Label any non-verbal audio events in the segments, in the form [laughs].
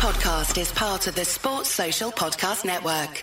podcast is part of the Sports Social Podcast Network.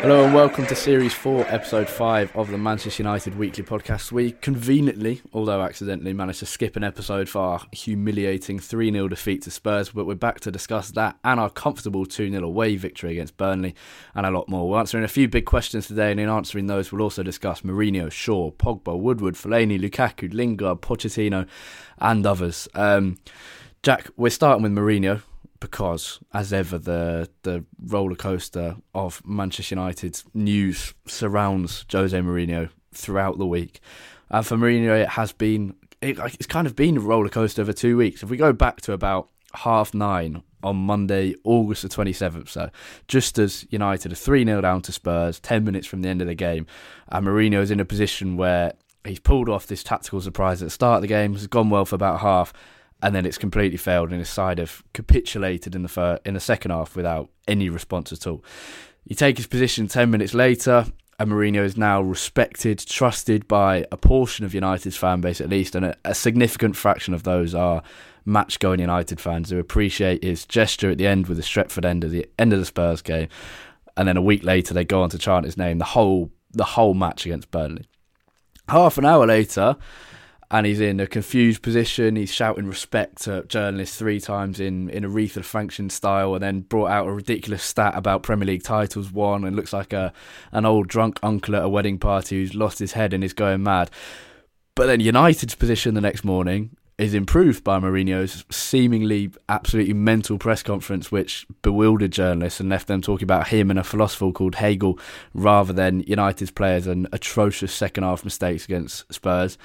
Hello and welcome to Series 4, Episode 5 of the Manchester United Weekly Podcast. We conveniently, although accidentally, managed to skip an episode for our humiliating 3 0 defeat to Spurs, but we're back to discuss that and our comfortable 2 0 away victory against Burnley and a lot more. We're answering a few big questions today, and in answering those, we'll also discuss Mourinho, Shaw, Pogba, Woodward, Fellaini, Lukaku, Lingard, Pochettino, and others. Um, Jack, we're starting with Mourinho because, as ever, the the roller coaster of Manchester United's news surrounds Jose Mourinho throughout the week. And for Mourinho, it has been it, it's kind of been a roller coaster over two weeks. If we go back to about half nine on Monday, August the 27th. So just as United are 3 0 down to Spurs, 10 minutes from the end of the game, and Mourinho is in a position where he's pulled off this tactical surprise at the start of the game, has gone well for about half, and then it's completely failed, and his side have capitulated in the fir- in the second half without any response at all. You take his position ten minutes later, and Mourinho is now respected, trusted by a portion of United's fan base at least, and a, a significant fraction of those are match-going United fans who appreciate his gesture at the end with the Stretford end of the end of the Spurs game, and then a week later they go on to chant his name the whole the whole match against Burnley. Half an hour later, and he's in a confused position. He's shouting respect to journalists three times in, in Aretha Franklin style, and then brought out a ridiculous stat about Premier League titles won, and looks like a an old drunk uncle at a wedding party who's lost his head and is going mad. But then United's position the next morning is improved by Mourinho's seemingly absolutely mental press conference, which bewildered journalists and left them talking about him and a philosopher called Hegel rather than United's players and atrocious second half mistakes against Spurs.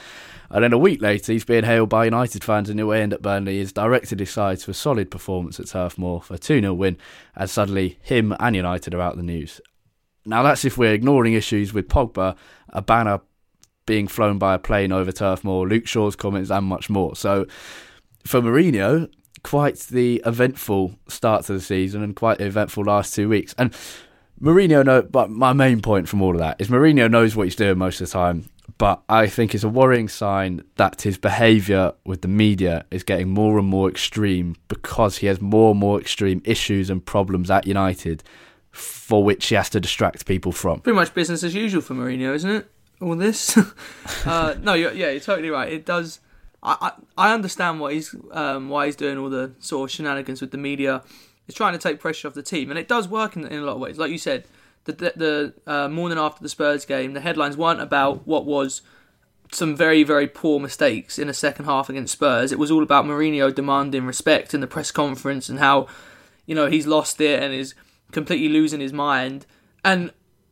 And then a week later, he's being hailed by United fans in the away end at Burnley. He's directed his side to a solid performance at Turf Moor for a 2 0 win, and suddenly him and United are out the news. Now, that's if we're ignoring issues with Pogba, a banner being flown by a plane over Turf Moor, Luke Shaw's comments, and much more. So, for Mourinho, quite the eventful start to the season and quite the eventful last two weeks. And Mourinho, but my main point from all of that is Mourinho knows what he's doing most of the time. But I think it's a worrying sign that his behaviour with the media is getting more and more extreme because he has more and more extreme issues and problems at United for which he has to distract people from. Pretty much business as usual for Mourinho, isn't it? All this. [laughs] uh, no, you're, yeah, you're totally right. It does. I, I, I understand why he's um, why he's doing all the sort of shenanigans with the media. He's trying to take pressure off the team, and it does work in, in a lot of ways. Like you said, the the, the uh, morning after the Spurs game, the headlines weren't about what was some very very poor mistakes in the second half against Spurs. It was all about Mourinho demanding respect in the press conference and how you know he's lost it and is completely losing his mind. And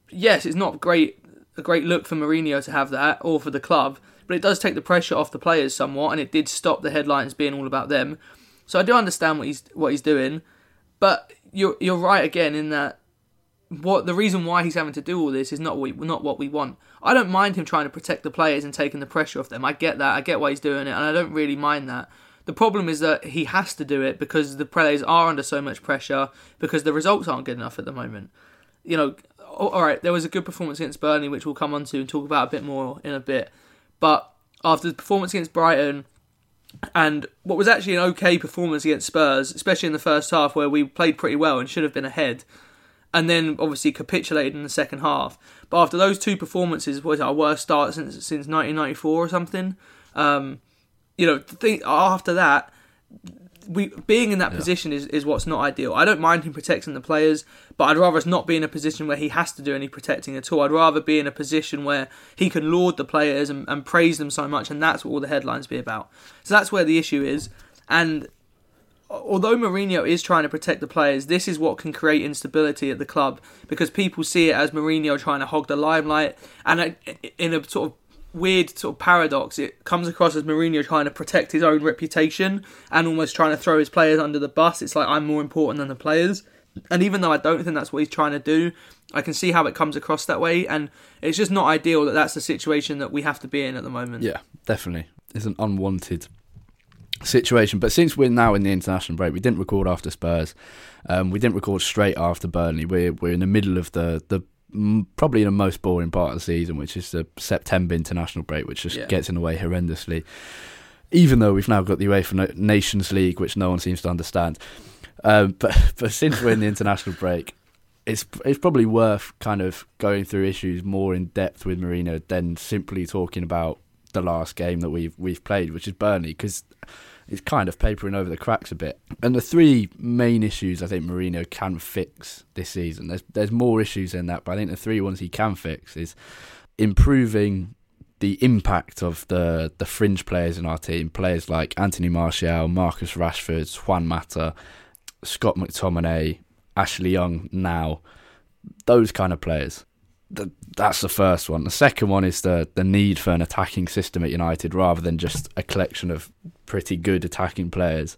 yes, it's not great a great look for Mourinho to have that, or for the club. But it does take the pressure off the players somewhat, and it did stop the headlines being all about them. So I do understand what he's what he's doing, but you're you're right again in that what the reason why he's having to do all this is not what we, not what we want. I don't mind him trying to protect the players and taking the pressure off them. I get that. I get why he's doing it, and I don't really mind that. The problem is that he has to do it because the players are under so much pressure because the results aren't good enough at the moment. You know, Oh, all right, there was a good performance against Burnley, which we'll come on to and talk about a bit more in a bit. But after the performance against Brighton and what was actually an okay performance against Spurs, especially in the first half where we played pretty well and should have been ahead, and then obviously capitulated in the second half. But after those two performances, was our worst start since since 1994 or something. Um, you know, after that, we being in that yeah. position is, is what's not ideal. I don't mind him protecting the players, but I'd rather us not be in a position where he has to do any protecting at all. I'd rather be in a position where he can laud the players and, and praise them so much, and that's what all the headlines be about. So that's where the issue is. And although Mourinho is trying to protect the players, this is what can create instability at the club because people see it as Mourinho trying to hog the limelight, and in a sort of weird sort of paradox. It comes across as Mourinho trying to protect his own reputation and almost trying to throw his players under the bus. It's like I'm more important than the players. And even though I don't think that's what he's trying to do, I can see how it comes across that way. And it's just not ideal that that's the situation that we have to be in at the moment. Yeah, definitely. It's an unwanted situation. But since we're now in the international break, we didn't record after Spurs. Um, we didn't record straight after Burnley. We're we're in the middle of the the probably the most boring part of the season, which is the September international break, which just Yeah. gets in the way horrendously. Even though we've now got the UEFA Na- Nations League, which no one seems to understand, um, [laughs] but but since we're in the international break, it's it's probably worth kind of going through issues more in depth with Mourinho than simply talking about the last game that we've we've played, which is Burnley, because it's kind of papering over the cracks a bit. And the three main issues I think Mourinho can fix this season. There's there's more issues than that, but I think the three ones he can fix is improving the impact of the the fringe players in our team, players like Anthony Martial, Marcus Rashford, Juan Mata, Scott McTominay, Ashley Young now, those kind of players. Th- That's the first one. The second one is the the need for an attacking system at United rather than just a collection of pretty good attacking players.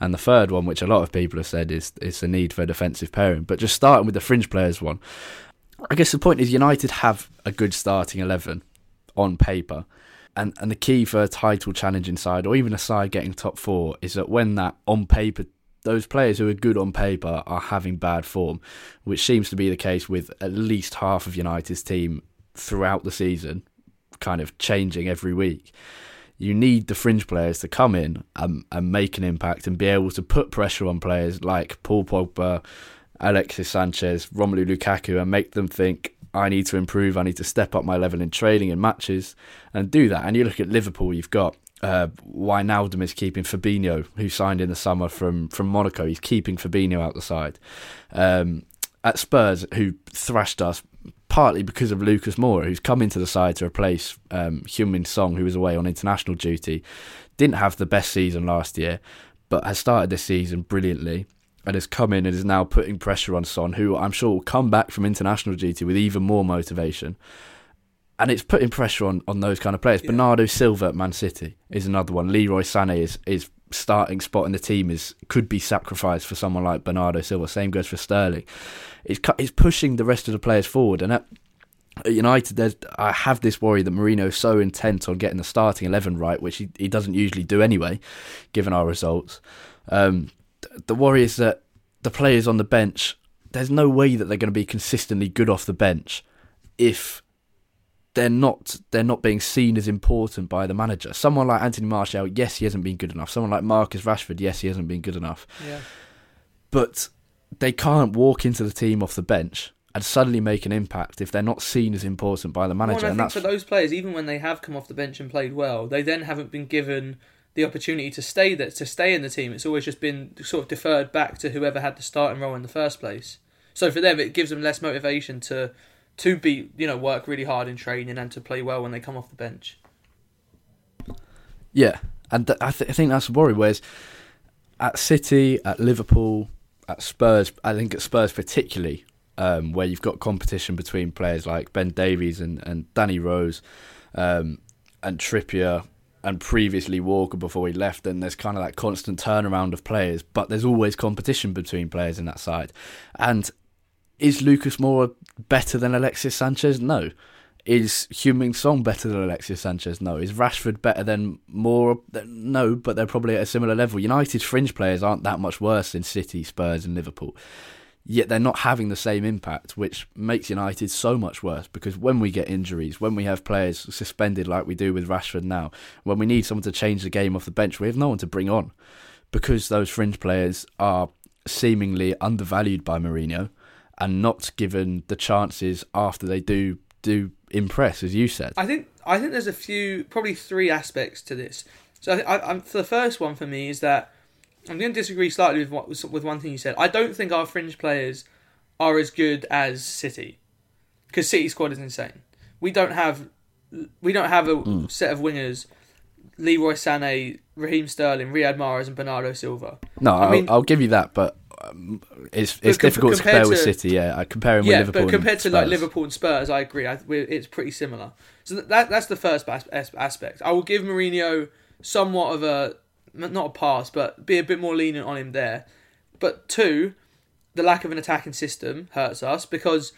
And the third one, which a lot of people have said, is is the need for a defensive pairing. But just starting with the fringe players one, I guess the point is United have a good starting eleven on paper. And and the key for a title challenging side or even a side getting top four is that when that on paper those players who are good on paper are having bad form, which seems to be the case with at least half of United's team throughout the season, kind of changing every week. You need the fringe players to come in and, and make an impact and be able to put pressure on players like Paul Pogba, Alexis Sanchez, Romelu Lukaku, and make them think, I need to improve, I need to step up my level in training and matches and do that. And you look at Liverpool, you've got uh, Wijnaldum is keeping Fabinho, who signed in the summer from, from Monaco. He's keeping Fabinho out the side. Um, at Spurs, who thrashed us partly because of Lucas Moura, who's come into the side to replace um, Heung-min Son, who was away on international duty. Didn't have the best season last year, but has started this season brilliantly and has come in and is now putting pressure on Son, who I'm sure will come back from international duty with even more motivation. And it's putting pressure on, on those kind of players. Bernardo Silva at Man City is another one. Leroy Sané is, is starting spot in the team is could be sacrificed for someone like Bernardo Silva. Same goes for Sterling. It's it's pushing the rest of the players forward. And at, at United, I have this worry that Mourinho's so intent on getting the starting eleven right, which he, he doesn't usually do anyway, given our results. Um, th- the worry is that the players on the bench, there's no way that they're going to be consistently good off the bench if they're not they're not being seen as important by the manager. Someone like Anthony Martial, yes, he hasn't been good enough. Someone like Marcus Rashford, yes, he hasn't been good enough. Yeah. But they can't walk into the team off the bench and suddenly make an impact if they're not seen as important by the Well, manager. and and I that's for those players, even when they have come off the bench and played well, they then haven't been given the opportunity to stay there, to stay in the team. It's always just been sort of deferred back to whoever had the starting role in the first place. So for them, it gives them less motivation to to be you know work really hard in training and to play well when they come off the bench. Yeah, and th- I, th- I think that's a worry. Whereas at City, at Liverpool, at Spurs, I think at Spurs particularly, um, where you've got competition between players like Ben Davies and, and Danny Rose, um, and Trippier, and previously Walker before he left, and there's kind of that constant turnaround of players, but there's always competition between players in that side. And is Lucas Moura better than Alexis Sanchez? No. Is Heung-min Son better than Alexis Sanchez? No. Is Rashford better than Moura? No, but they're probably at a similar level. United's fringe players aren't that much worse than City, Spurs, and Liverpool. Yet they're not having the same impact, which makes United so much worse. Because when we get injuries, when we have players suspended like we do with Rashford now, when we need someone to change the game off the bench, we have no one to bring on. Because those fringe players are seemingly undervalued by Mourinho and not given the chances after they do do impress, as you said. I think I think there's a few, probably three aspects to this. So I, I, for the first one for me is that I'm going to disagree slightly with what with one thing you said. I don't think our fringe players are as good as City because City squad is insane. We don't have we don't have a mm. set of wingers. Leroy Sané, Raheem Sterling, Riyad Mahrez, and Bernardo Silva. No, I I'll, mean- I'll give you that, but um, it's it's com- difficult to compare with City. Yeah, I compare him yeah, with Liverpool. but compared to like Liverpool and Spurs, I agree. I, we're, it's pretty similar. So that, that that's the first as- as- aspect. I will give Mourinho somewhat of a not a pass, but be a bit more lenient on him there. But two, the lack of an attacking system hurts us because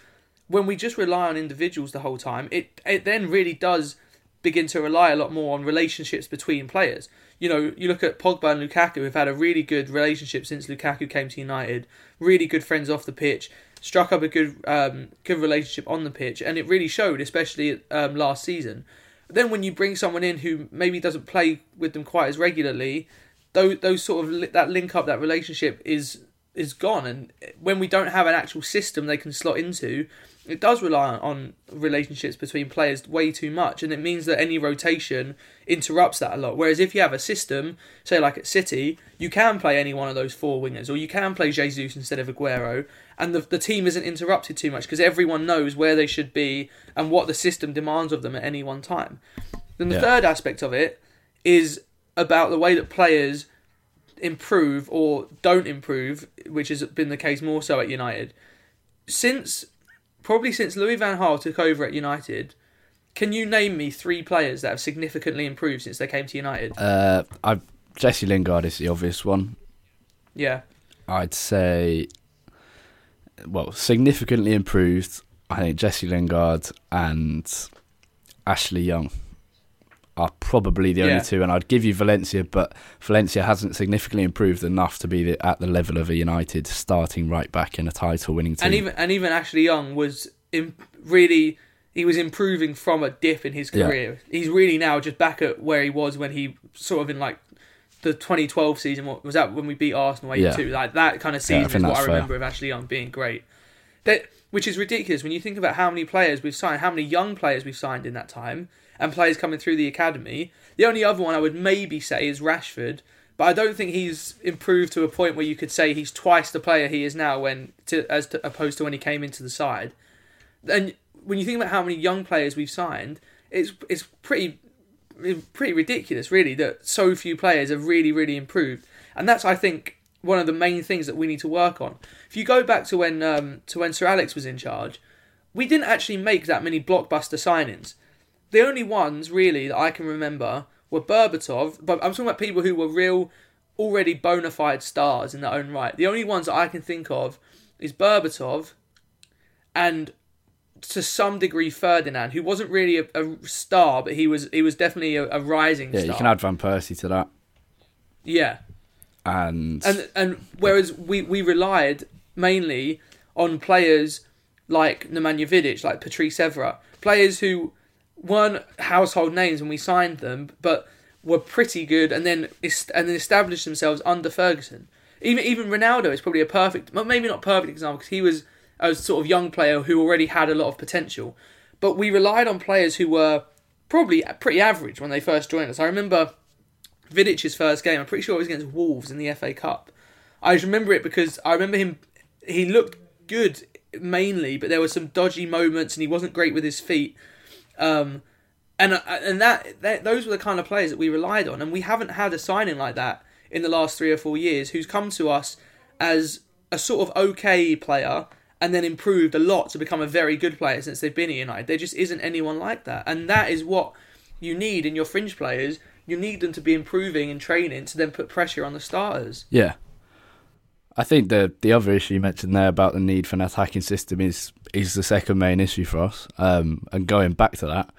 when we just rely on individuals the whole time, it it then really does begin to rely a lot more on relationships between players. You know, you look at Pogba and Lukaku, who've had a really good relationship since Lukaku came to United. Really good friends off the pitch. Struck up a good um, good relationship on the pitch, and it really showed, especially um, last season. Then when you bring someone in who maybe doesn't play with them quite as regularly, those those sort of that link up, that relationship is is gone. And when we don't have an actual system they can slot into, it does rely on relationships between players way too much, and it means that any rotation interrupts that a lot. Whereas if you have a system, say like at City, you can play any one of those four wingers, or you can play Jesus instead of Aguero, and the the team isn't interrupted too much because everyone knows where they should be and what the system demands of them at any one time. Then the Yeah. third aspect of it is about the way that players improve or don't improve, which has been the case more so at United. Since probably since Louis Van Gaal took over at United, can you name me three players that have significantly improved since they came to United? Uh, I Jesse Lingard is the obvious one. Yeah, I'd say, well, significantly improved. I think Jesse Lingard and Ashley Young are probably the only Yeah. two, and I'd give you Valencia, but Valencia hasn't significantly improved enough to be the, at the level of a United starting right back in a title-winning team. and even and even Ashley Young was really he was improving from a dip in his Yeah. career. He's really now just back at where he was when he sort of in like the 2012 season. What was that when we beat Arsenal 8-2? Like that kind of season think is what I fair. remember of Ashley Young being great. That which is ridiculous when you think about how many players we've signed, how many young players we've signed in that time, and players coming through the academy. The only other one I would maybe say is Rashford, but I don't think he's improved to a point where you could say he's twice the player he is now when to, as to, opposed to when he came into the side. And when you think about how many young players we've signed, it's it's pretty pretty ridiculous, really, that so few players have really really improved. And that's I think one of the main things that we need to work on. If you go back to when um, to when Sir Alex was in charge, we didn't actually make that many blockbuster signings. The only ones really that I can remember were Berbatov, but I'm talking about people who were real, already bona fide stars in their own right. The only ones that I can think of is Berbatov and to some degree Ferdinand, who wasn't really a, a star, but he was he was definitely a, a rising yeah, star. you can add Van Persie to that, yeah, and, and and whereas we we relied mainly on players like Nemanja Vidic, like Patrice Evra, players who weren't household names when we signed them, but were pretty good, and then and then established themselves under Ferguson. Even even Ronaldo is probably a perfect, maybe not perfect example because he was a sort of young player who already had a lot of potential, but we relied on players who were probably pretty average when they first joined us. I remember Vidic's first game. I'm pretty sure it was against Wolves in the FA Cup. I just remember it because I remember him. He looked good mainly, but there were some dodgy moments, and he wasn't great with his feet. Um, and and that, that those were the kind of players that we relied on, and we haven't had a signing like that in the last three or four years who's come to us as a sort of okay player and then improved a lot to become a very good player since they've been at United. There just isn't anyone like that, and that is what you need in your fringe players. You need them to be improving and training to then put pressure on the starters. Yeah. I think the the other issue you mentioned there about the need for an attacking system is is the second main issue for us. Um, and going back to that,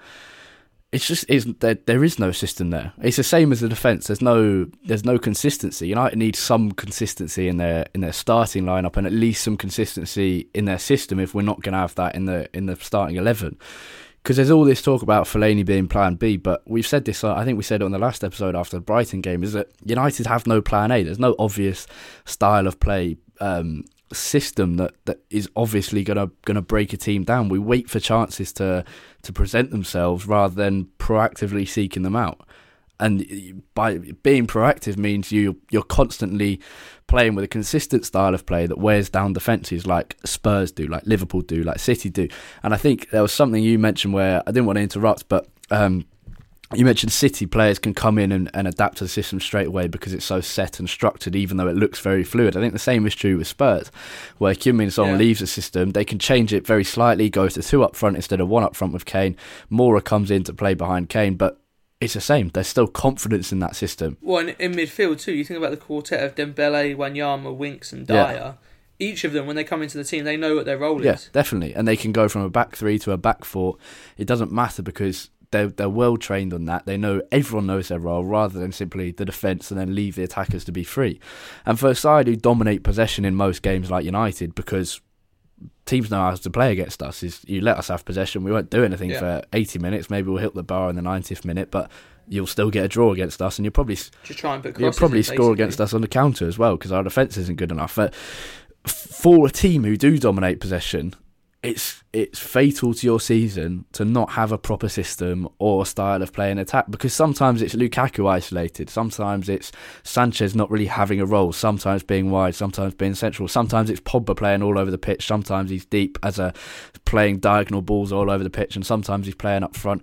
it's just is there, there is no system there. It's the same as the defence. There's no there's no consistency. United need some consistency in their in their starting lineup and at least some consistency in their system if we're not going to have that in the in the starting eleven. Because there's all this talk about Fellaini being Plan B, but we've said this. uh, I think we said it on the last episode after the Brighton game. Is that United have no Plan A? There's no obvious style of play um, system that, that is obviously gonna gonna break a team down. We wait for chances to to present themselves rather than proactively seeking them out. And by being proactive means you you're constantly playing with a consistent style of play that wears down defences like Spurs do, like Liverpool do, like City do. And I think there was something you mentioned where I didn't want to interrupt, but um, you mentioned City players can come in and, and adapt to the system straight away because it's so set and structured, even though it looks very fluid. I think the same is true with Spurs, where Kim Min Song Yeah. leaves the system, they can change it very slightly, go to two up front instead of one up front with Kane. Moura comes in to play behind Kane, but it's the same. There's still confidence in that system. Well, in, in midfield too, you think about the quartet of Dembele, Wanyama, Winks, and Yeah. Each of them, when they come into the team, they know what their role Yeah, is. definitely. And they can go from a back three to a back four. It doesn't matter because they're they're well trained on that. They know everyone knows their role rather than simply the defence and then leave the attackers to be free. And for a side who dominate possession in most games like United, because teams know how to play against us, is you let us have possession, we won't do anything Yeah. for eighty minutes. Maybe we'll hit the bar in the ninetieth minute, but you'll still get a draw against us, and you'll probably Just try and put you'll probably score against us on the counter as well because our defence isn't good enough. But for a team who do dominate possession, it's it's fatal to your season to not have a proper system or style of play and attack because sometimes it's Lukaku isolated, sometimes it's Sanchez not really having a role, sometimes being wide, sometimes being central, sometimes it's Pogba playing all over the pitch, sometimes he's deep as a playing diagonal balls all over the pitch, and sometimes he's playing up front,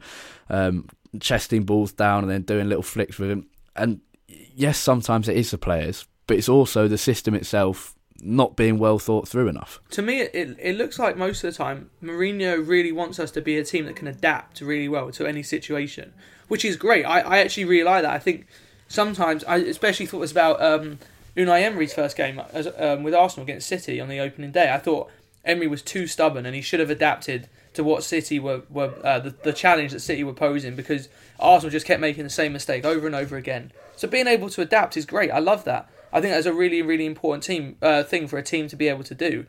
um, chesting balls down and then doing little flicks with him. And yes, sometimes it is the players, but it's also the system itself not being well thought through enough. To me, it, it, it looks like most of the time Mourinho really wants us to be a team that can adapt really well to any situation, which is great. I, I actually really like that. I think sometimes, I especially thought this about um, Unai Emery's first game as, um, with Arsenal against City on the opening day. I thought Emery was too stubborn and he should have adapted to what City were, were uh, the, the challenge that City were posing because Arsenal just kept making the same mistake over and over again. So being able to adapt is great. I love that. I think that's a really, really important team uh, thing for a team to be able to do.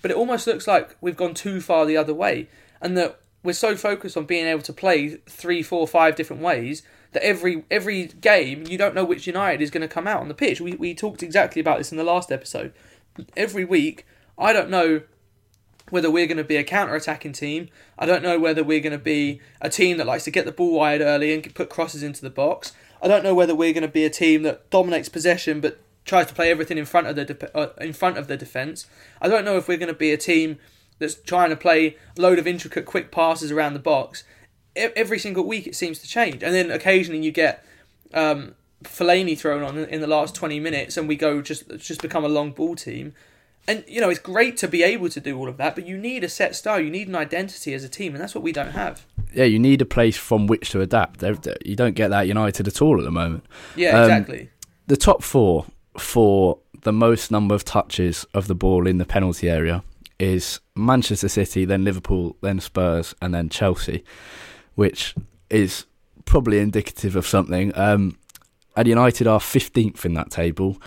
But it almost looks like we've gone too far the other way, and that we're so focused on being able to play three, four, five different ways that every every game you don't know which United is going to come out on the pitch. We we talked exactly about this in the last episode. Every week, I don't know whether we're going to be a counter-attacking team. I don't know whether we're going to be a team that likes to get the ball wide early and put crosses into the box. I don't know whether we're going to be a team that dominates possession but tries to play everything in front of the de- uh, in front of the defense. I don't know if we're going to be a team that's trying to play a load of intricate quick passes around the box. E- Every single week it seems to change, and then occasionally you get um, Fellaini thrown on in the last twenty minutes, and we go just just become a long ball team. And you know it's great to be able to do all of that, but you need a set style, you need an identity as a team, and that's what we don't have. Yeah, you need a place from which to adapt. You don't get that United at all at the moment. Yeah, Um, exactly. The top four for the most number of touches of the ball in the penalty area is Manchester City, then Liverpool, then Spurs, and then Chelsea, which is probably indicative of something. Um, and United are 15th in that table,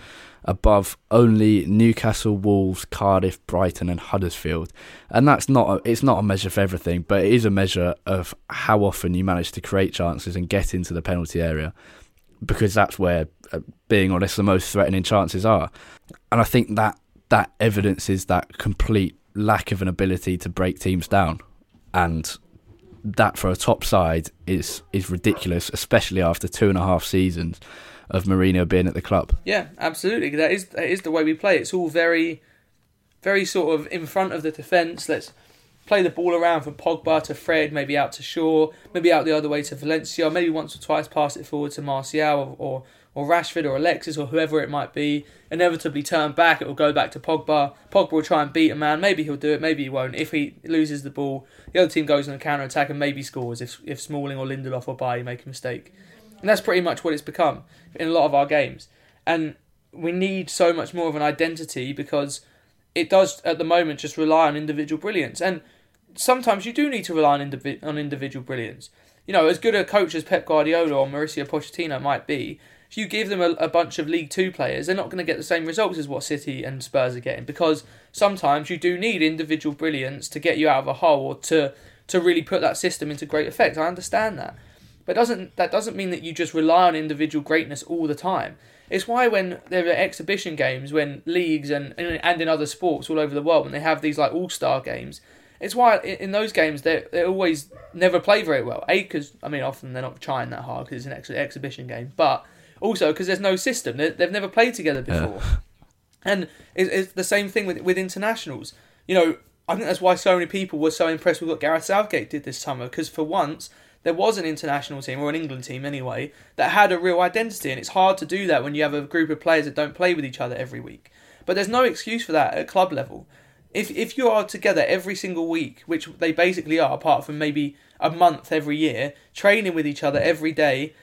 above only Newcastle, Wolves, Cardiff, Brighton, and Huddersfield. And that's not a, it's not a measure for everything, but it is a measure of how often you manage to create chances and get into the penalty area, because that's where, uh, being honest, the most threatening chances are. And I think that that evidences that complete lack of an ability to break teams down, and that for a top side is is ridiculous, especially after two and a half seasons of Mourinho being at the club. Yeah, absolutely. That is that is the way we play. It's all very, very sort of in front of the defence. Let's play the ball around from Pogba to Fred, maybe out to Shaw, maybe out the other way to Valencia, maybe once or twice pass it forward to Martial or, or or Rashford or Alexis or whoever it might be. Inevitably turn back, it will go back to Pogba. Pogba will try and beat a man. Maybe he'll do it, maybe he won't. If he loses the ball, the other team goes on a counter attack and maybe scores if if Smalling or Lindelof or Bailly make a mistake. And that's pretty much what it's become in a lot of our games. And we need so much more of an identity because it does at the moment just rely on individual brilliance. And sometimes you do need to rely on, indivi- on individual brilliance. You know, as good a coach as Pep Guardiola or Mauricio Pochettino might be, if you give them a, a bunch of League Two players, they're not going to get the same results as what City and Spurs are getting because sometimes you do need individual brilliance to get you out of a hole or to to really put that system into great effect. I understand that. But doesn't that doesn't mean that you just rely on individual greatness all the time. It's why when there are exhibition games, when leagues and and in other sports all over the world, when they have these like all star games, it's why in those games they they always never play very well. A because I mean often they're not trying that hard because it's an ex- exhibition game, but also because there's no system. They, they've never played together before. And it's, it's the same thing with with internationals. You know, I think that's why so many people were so impressed with what Gareth Southgate did this summer. Because for once, there was an international team or an England team anyway that had a real identity, and it's hard to do that when you have a group of players that don't play with each other every week. But there's no excuse for that at club level. If if you are together every single week, which they basically are, apart from maybe a month every year, training with each other every day,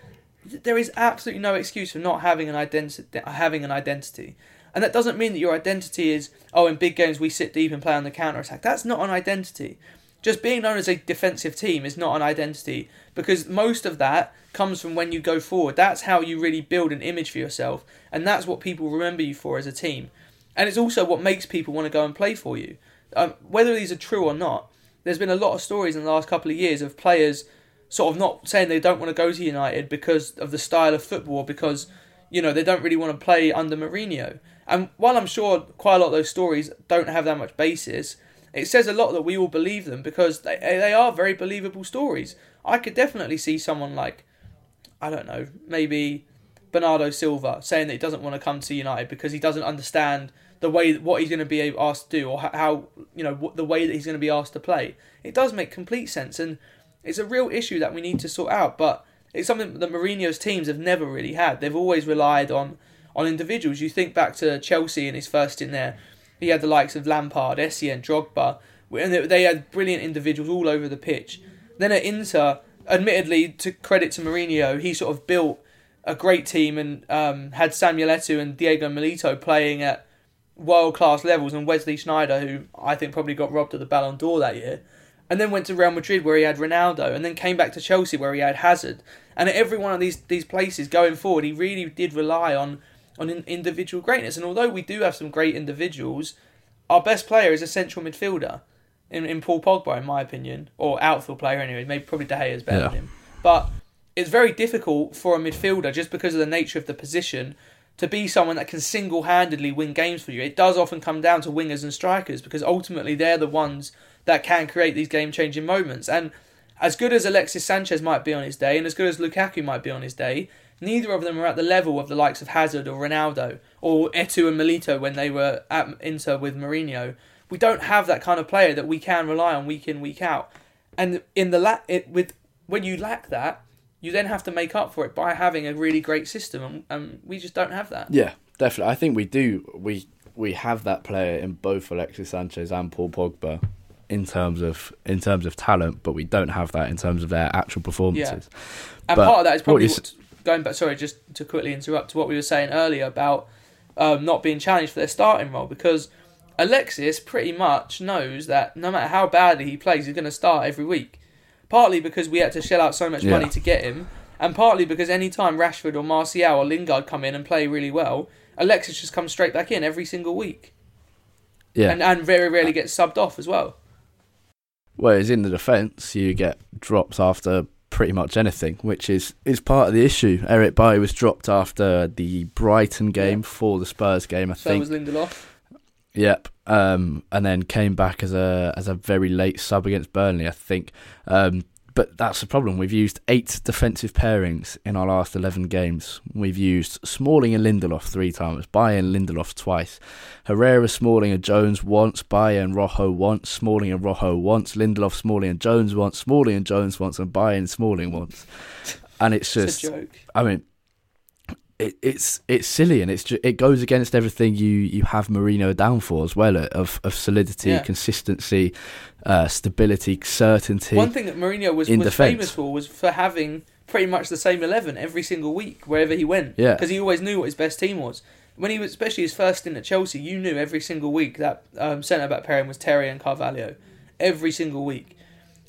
there is absolutely no excuse for not having an identity. Having an identity, and that doesn't mean that your identity is oh, in big games we sit deep and play on the counter attack. That's not an identity. just being known as a defensive team is not an identity because most of that comes from when you go forward. That's how you really build an image for yourself, and that's what people remember you for as a team. And it's also what makes people want to go and play for you. Um, whether these are true or not, there's been a lot of stories in the last couple of years of players sort of not saying they don't want to go to United because of the style of football, because you know they don't really want to play under Mourinho. And while I'm sure quite a lot of those stories don't have that much basis, it says a lot that we all believe them because they they are very believable stories. I could definitely see someone like, I don't know, maybe Bernardo Silva saying that he doesn't want to come to United because he doesn't understand the way what he's going to be asked to do or how you know the way that he's going to be asked to play. It does make complete sense and it's a real issue that we need to sort out. But it's something that Mourinho's teams have never really had. They've always relied on on individuals. You think back to Chelsea in his first in there, he had the likes of Lampard, Essien, Drogba, and they had brilliant individuals all over the pitch. Then at Inter, admittedly, to credit to Mourinho, he sort of built a great team and um, had Samuel Eto'o and Diego Milito playing at world class levels, and Wesley Sneijder, who I think probably got robbed of the Ballon d'Or that year, and then went to Real Madrid where he had Ronaldo, and then came back to Chelsea where he had Hazard. And at every one of these these places going forward, he really did rely on on individual greatness. And although we do have some great individuals, our best player is a central midfielder in, in Paul Pogba, in my opinion, or outfield player anyway. Maybe probably De Gea is better yeah. than him, but it's very difficult for a midfielder just because of the nature of the position to be someone that can single handedly win games for you. It does often come down to wingers and strikers because ultimately they're the ones that can create these game changing moments. And as good as Alexis Sanchez might be on his day, and as good as Lukaku might be on his day, neither of them are at the level of the likes of Hazard or Ronaldo or Eto'o and Milito when they were at Inter with Mourinho. We don't have that kind of player that we can rely on week in week out. And in the la- it, with when you lack that, you then have to make up for it by having a really great system, and, and we just don't have that. Yeah, definitely. I think we do. We we have that player in both Alexis Sanchez and Paul Pogba in terms of in terms of talent, but we don't have that in terms of their actual performances. Yeah. And but part of that is probably what going back. Sorry, just to quickly interrupt to what we were saying earlier about um, not being challenged for their starting role because Alexis pretty much knows that no matter how badly he plays, he's going to start every week. Partly because we had to shell out so much yeah. money to get him, and partly because any time Rashford or Martial or Lingard come in and play really well, Alexis just comes straight back in every single week. Yeah, and and very rarely gets subbed off as well. Whereas in the defence, you get drops after pretty much anything, which is, is part of the issue. Eric Bailly was dropped after the Brighton game for the Spurs game, I so think. was Lindelof. Yep, um, and then came back as a as a very late sub against Burnley, I think. Um, but that's the problem. We've used eight defensive pairings in our last 11 games. We've used Smalling and Lindelof three times, and Lindelof twice, Herrera, Smalling and Jones once, and Rojo once, Smalling and Rojo once, Lindelof, Smalling and Jones once, Smalling and Jones once, and and Smalling once. And it's just, it's I mean, it, it's it's silly and it's just, it goes against everything you, you have Mourinho down for as well of of solidity, yeah. consistency, uh, stability, certainty. One thing that Mourinho was, was famous for was for having pretty much the same eleven every single week wherever he went. Yeah, because he always knew what his best team was. When he was, especially his first stint at Chelsea, you knew every single week that um, centre back pairing was Terry and Carvalho, every single week,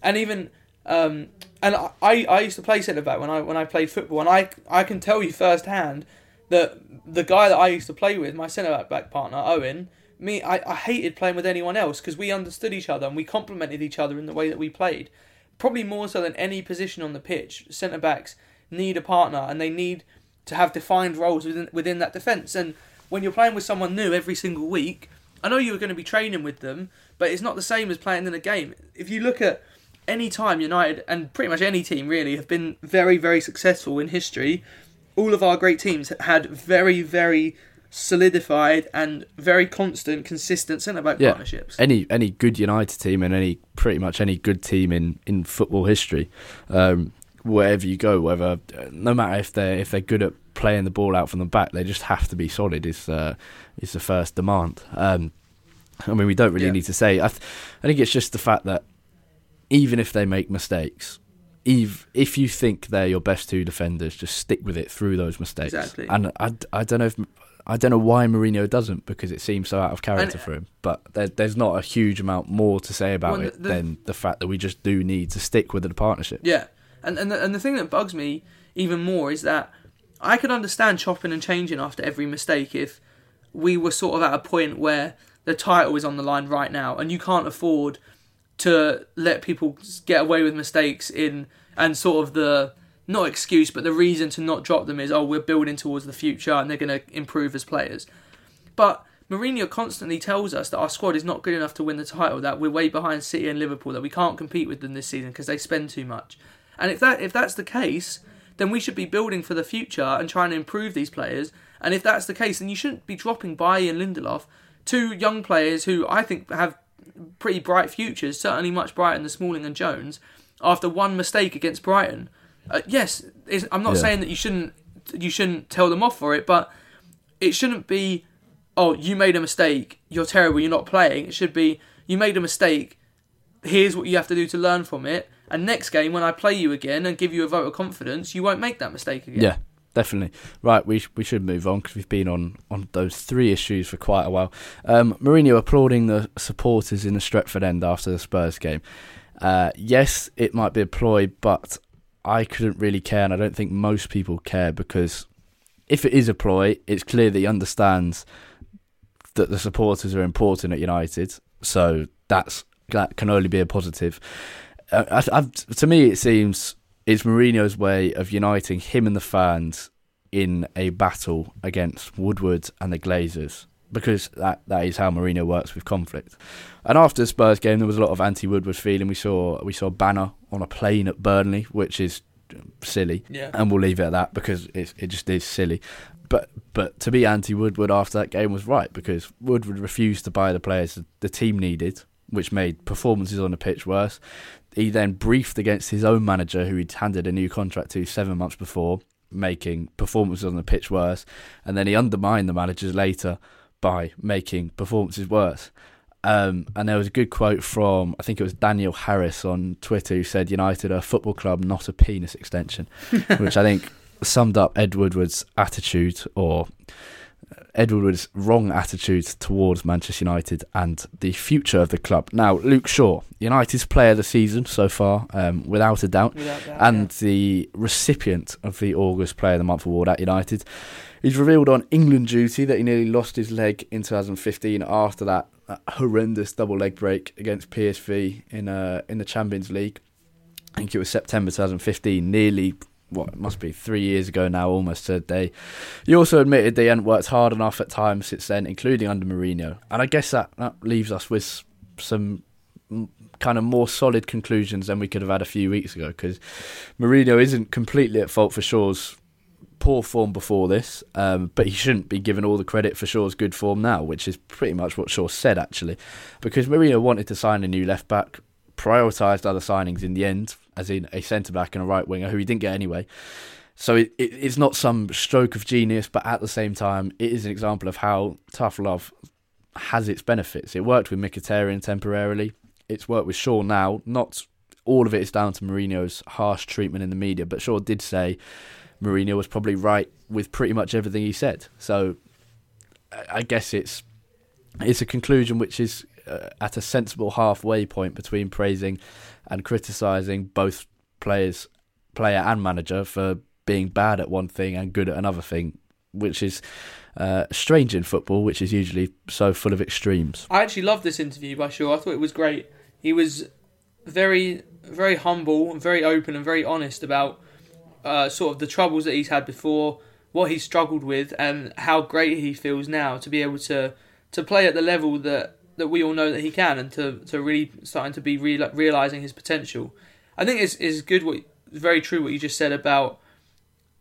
and even um, and I, I used to play centre back when I when I played football, and I I can tell you firsthand that the guy that I used to play with, my centre back partner Owen, me I, I hated playing with anyone else because we understood each other and we complemented each other in the way that we played. Probably more so than any position on the pitch, centre backs need a partner and they need to have defined roles within within that defence. And when you're playing with someone new every single week, I know you're going to be training with them, but it's not the same as playing in a game. If you look at any time United and pretty much any team really have been very, very successful in history, all of our great teams had very, very solidified and very constant, consistent centre back yeah. partnerships. Any any good United team and any pretty much any good team in, in football history, um, wherever you go, whether no matter if they if they're good at playing the ball out from the back, they just have to be solid. Is uh, is the first demand. Um, I mean, we don't really yeah. need to say. I, th- I think it's just the fact that even if they make mistakes, if if you think they're your best two defenders, just stick with it through those mistakes. Exactly. And I, I don't know if I don't know why Mourinho doesn't because it seems so out of character And- for him. But there, there's not a huge amount more to say about Well, it the- than the fact that we just do need to stick with the partnership. Yeah, and and the, and the thing that bugs me even more is that I could understand chopping and changing after every mistake if we were sort of at a point where the title is on the line right now, and you can't afford to let people get away with mistakes in and sort of the not excuse but the reason to not drop them is oh we're building towards the future and they're going to improve as players. But Mourinho constantly tells us that our squad is not good enough to win the title, that we're way behind City and Liverpool, that we can't compete with them this season because they spend too much. And if that if that's the case, then we should be building for the future and trying to improve these players. And if that's the case, then you shouldn't be dropping Bailly and Lindelof, two young players who I think have pretty bright futures, certainly much brighter than Smalling and Jones, after one mistake against Brighton. Uh, yes, I'm not Yeah. saying that you shouldn't you shouldn't tell them off for it, but it shouldn't be, oh, you made a mistake, you're terrible, you're not playing. It should be, you made a mistake, here's what you have to do to learn from it. And next game, when I play you again and give you a vote of confidence, you won't make that mistake again. Yeah, definitely. Right, we we should move on because we've been on, on those three issues for quite a while. Um, Mourinho applauding the supporters in the Stretford end after the Spurs game. Uh, yes, it might be a ploy, but I couldn't really care, and I don't think most people care because if it is a ploy, it's clear that he understands that the supporters are important at United. So that's that can only be a positive. Uh, I, to me, it seems it's Mourinho's way of uniting him and the fans in a battle against Woodward and the Glazers because that, that is how Mourinho works with conflict. And after the Spurs game, there was a lot of anti-Woodward feeling. We saw we saw Banner on a plane at Burnley, which is silly, Yeah. and we'll leave it at that because it it just is silly. But but to be anti-Woodward after that game was right because Woodward refused to buy the players the team needed, which made performances on the pitch worse. He then briefed against his own manager, who he'd handed a new contract to seven months before, making performances on the pitch worse. And then he undermined the managers later by making performances worse. Um, and there was a good quote from, I think it was Daniel Harris on Twitter, who said, United are a football club, not a penis extension, [laughs] which I think summed up Ed Woodward's attitude or Ed Woodward's wrong attitude towards Manchester United and the future of the club. Now, Luke Shaw, United's player of the season so far, um, without a doubt, Without doubt, and the recipient of the August Player of the Month award at United. He's revealed on England duty that he nearly lost his leg in 2015 after that, that horrendous double leg break against PSV in uh, in the Champions League. I think it was September 2015, nearly what it must be three years ago now, almost to a day. He also admitted they hadn't worked hard enough at times since then, including under Mourinho. And I guess that, that leaves us with some kind of more solid conclusions than we could have had a few weeks ago because Mourinho isn't completely at fault for Shaw's poor form before this, um, but he shouldn't be given all the credit for Shaw's good form now, which is pretty much what Shaw said actually, because Mourinho wanted to sign a new left back, prioritised other signings in the end, as in a centre back and a right winger who he didn't get anyway. So it, it, it's not some stroke of genius, but at the same time, it is an example of how tough love has its benefits. It worked with Mkhitaryan temporarily. It's worked with Shaw now. Not all of it is down to Mourinho's harsh treatment in the media, but Shaw did say Mourinho was probably right with pretty much everything he said. So I- guess it's it's a conclusion which is at a sensible halfway point between praising and criticising both players, player and manager for being bad at one thing and good at another thing, which is uh, strange in football, which is usually so full of extremes. I actually loved this interview by Shaw. I thought it was great. He was very, very humble and very open and very honest about uh, sort of the troubles that he's had before, what he's struggled with, and how great he feels now to be able to to play at the level that, that we all know that he can, and to, to really starting to be real, realizing his potential. I think it's is good. What very true what you just said about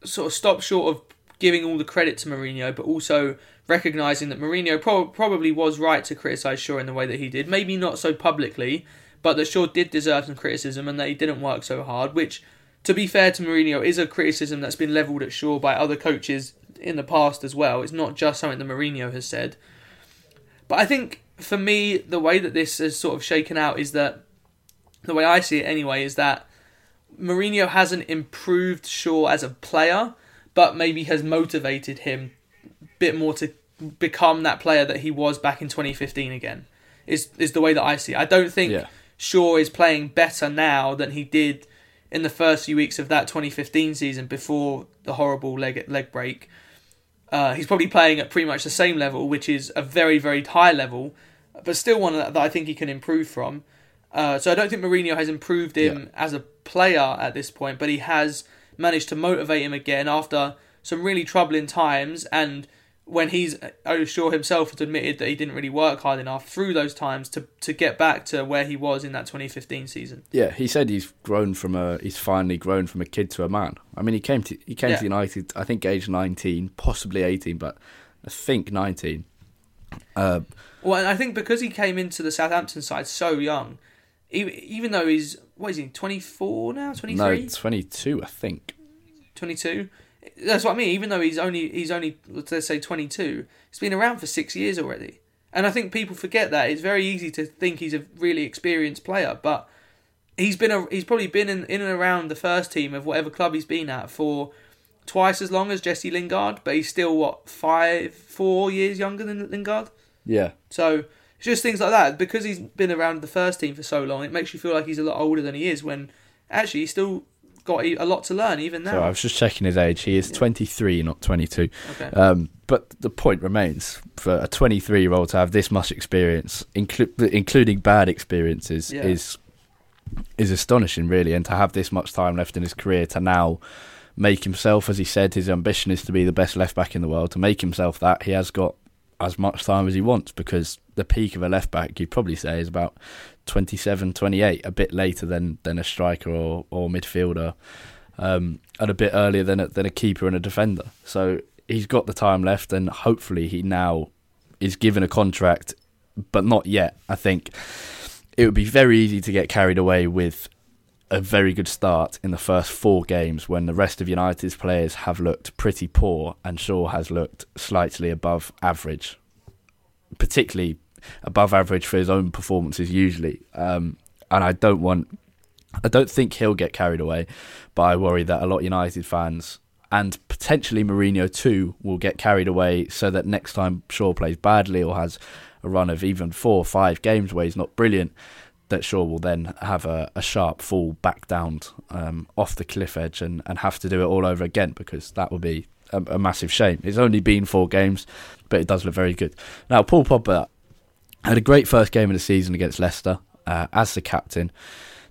sort of stop short of giving all the credit to Mourinho, but also recognizing that Mourinho pro- probably was right to criticize Shaw in the way that he did. Maybe not so publicly, but that Shaw did deserve some criticism and that he didn't work so hard. Which, to be fair to Mourinho, is a criticism that's been levelled at Shaw by other coaches in the past as well. It's not just something that Mourinho has said. But I think for me, the way that this has sort of shaken out is that the way I see it anyway is that Mourinho hasn't improved Shaw as a player, but maybe has motivated him a bit more to become that player that he was back in 2015 again. Is is the way that I see. It. I don't think Yeah. Shaw is playing better now than he did in the first few weeks of that 2015 season before the horrible leg leg break. Uh, he's probably playing at pretty much the same level, which is a very very high level, but still one that, that I think he can improve from. Uh, so I don't think Mourinho has improved him as a player at this point, but he has managed to motivate him again after some really troubling times and when he's oh sure himself has admitted that he didn't really work hard enough through those times to to get back to where he was in that 2015 season. Yeah, he said he's grown from a he's finally grown from a kid to a man. I mean, he came to he came Yeah. to United I think age 19, possibly 18, but I think 19. Uh, Well, I think because he came into the Southampton side so young, even, even though he's what is he 24 now, 23, no, 22, I think. 22. That's what I mean. Even though he's only he's only let's say 22, he's been around for six years already. And I think people forget that it's very easy to think he's a really experienced player, but he's been a, he's probably been in, in and around the first team of whatever club he's been at for twice as long as Jesse Lingard, but he's still what five four years younger than Lingard. Yeah. So it's just things like that. Because he's been around the first team for so long, it makes you feel like he's a lot older than he is. When actually he's still got a lot to learn even now. So I was just checking his age. He is 23, not 22. okay. Um, but the point remains for a 23 year old to have this much experience, inclu- including bad experiences, Yeah. is is astonishing, really. And to have this much time left in his career to now make himself, as he said, his ambition is to be the best left back in the world. To make himself that, he has got as much time as he wants because the peak of a left back, you'd probably say, is about 27, 28, a bit later than, than a striker or, or midfielder, um, and a bit earlier than a, than a keeper and a defender. So he's got the time left, and hopefully he now is given a contract, but not yet. I think it would be very easy to get carried away with a very good start in the first four games when the rest of United's players have looked pretty poor and Shaw has looked slightly above average, particularly above average for his own performances usually. Um, and I don't want, I don't think he'll get carried away, but I worry that a lot of United fans and potentially Mourinho too will get carried away so that next time Shaw plays badly or has a run of even four or five games where he's not brilliant, that Shaw will then have a, a sharp fall back down um, off the cliff edge and, and have to do it all over again because that would be a, a massive shame. It's only been four games, but it does look very good. Now, Paul Pogba had a great first game of the season against Leicester uh, as the captain.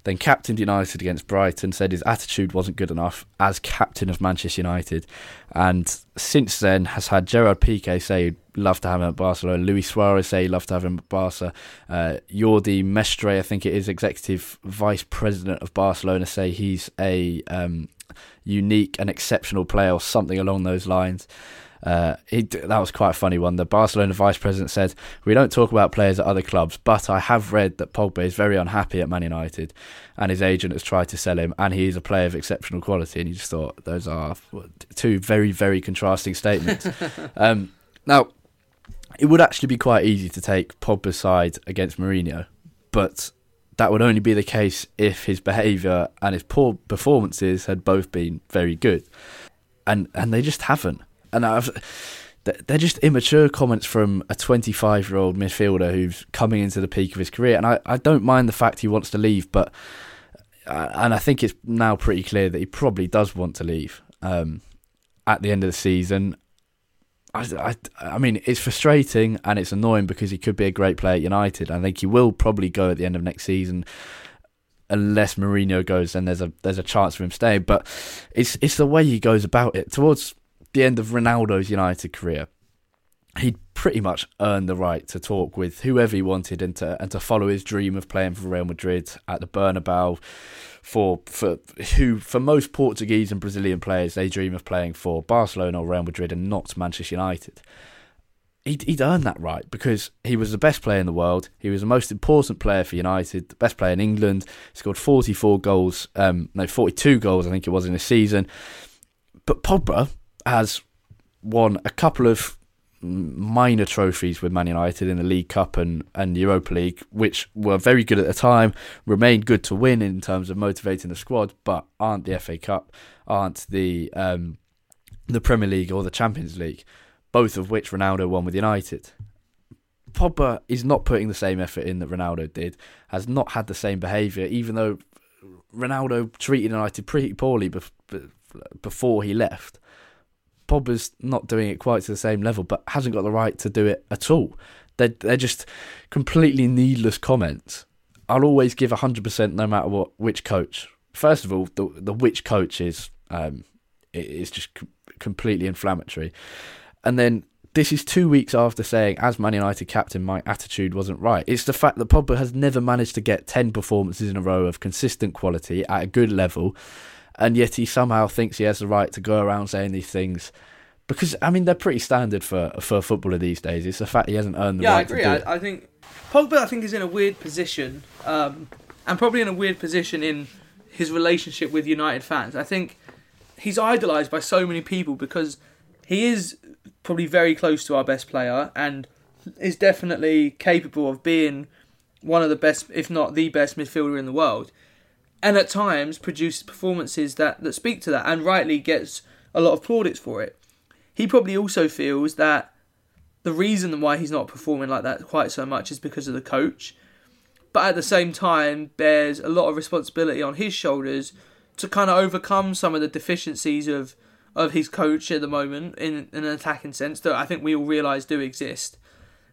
Then captained United against Brighton, said his attitude wasn't good enough as captain of Manchester United. And since then has had Gerard Piqué say he'd love to have him at Barcelona, Luis Suarez say he'd love to have him at Barca, uh, Jordi Mestre, I think it is, executive vice president of Barcelona, say he's a um, unique and exceptional player or something along those lines. Uh, he, that was quite a funny one. The Barcelona vice president said, "We don't talk about players at other clubs, but I have read that Pogba is very unhappy at Man United, and his agent has tried to sell him, and he is a player of exceptional quality." And you just thought those are two very, very contrasting statements. [laughs] um, now, it would actually be quite easy to take Pogba's side against Mourinho, but that would only be the case if his behaviour and his poor performances had both been very good, and and they just haven't. And I've, they're just immature comments from a 25 year old midfielder who's coming into the peak of his career. And I, I don't mind the fact he wants to leave, but uh, and I think it's now pretty clear that he probably does want to leave um, at the end of the season. I, I, I mean, it's frustrating and it's annoying because he could be a great player at United. I think he will probably go at the end of next season, unless Mourinho goes. Then there's a there's a chance for him staying. But it's it's the way he goes about it. Towards the end of Ronaldo's United career, he'd pretty much earned the right to talk with whoever he wanted and to and to follow his dream of playing for Real Madrid at the Bernabeu. For for who for most Portuguese and Brazilian players, they dream of playing for Barcelona or Real Madrid and not Manchester United. He'd, he'd earned that right because he was the best player in the world. He was the most important player for United, the best player in England. He scored 44 goals, um, no, 42 goals, I think it was in a season. But Pogba has won a couple of minor trophies with Man United in the League Cup and, and Europa League, which were very good at the time, remained good to win in terms of motivating the squad, but aren't the FA Cup, aren't the um, the Premier League or the Champions League. both of which Ronaldo won with United. Pogba is not putting the same effort in that Ronaldo did, has not had the same behaviour, even though Ronaldo treated United pretty poorly before he left. Pogba's not doing it quite to the same level, but hasn't got the right to do it at all. They're, they're just completely needless comments. I'll always give 100% no matter what which coach. First of all, the the which coach is um, is just completely inflammatory. And then this is two weeks after saying, as Man United captain, my attitude wasn't right. It's the fact that Pogba has never managed to get 10 performances in a row of consistent quality at a good level, and yet he somehow thinks he has the right to go around saying these things. Because, I mean, they're pretty standard for, for a footballer these days. It's the fact he hasn't earned the yeah, right I agree. to do. I, I think Pogba, I think, is in a weird position, um, and probably in a weird position in his relationship with United fans. I think he's idolised by so many people because he is probably very close to our best player and is definitely capable of being one of the best, if not the best midfielder in the world. And at times produces performances that, that speak to that and rightly gets a lot of plaudits for it. He probably also feels that the reason why he's not performing like that quite so much is because of the coach. But at the same time, bears a lot of responsibility on his shoulders to kind of overcome some of the deficiencies of of his coach at the moment in, in an attacking sense that I think we all realise do exist.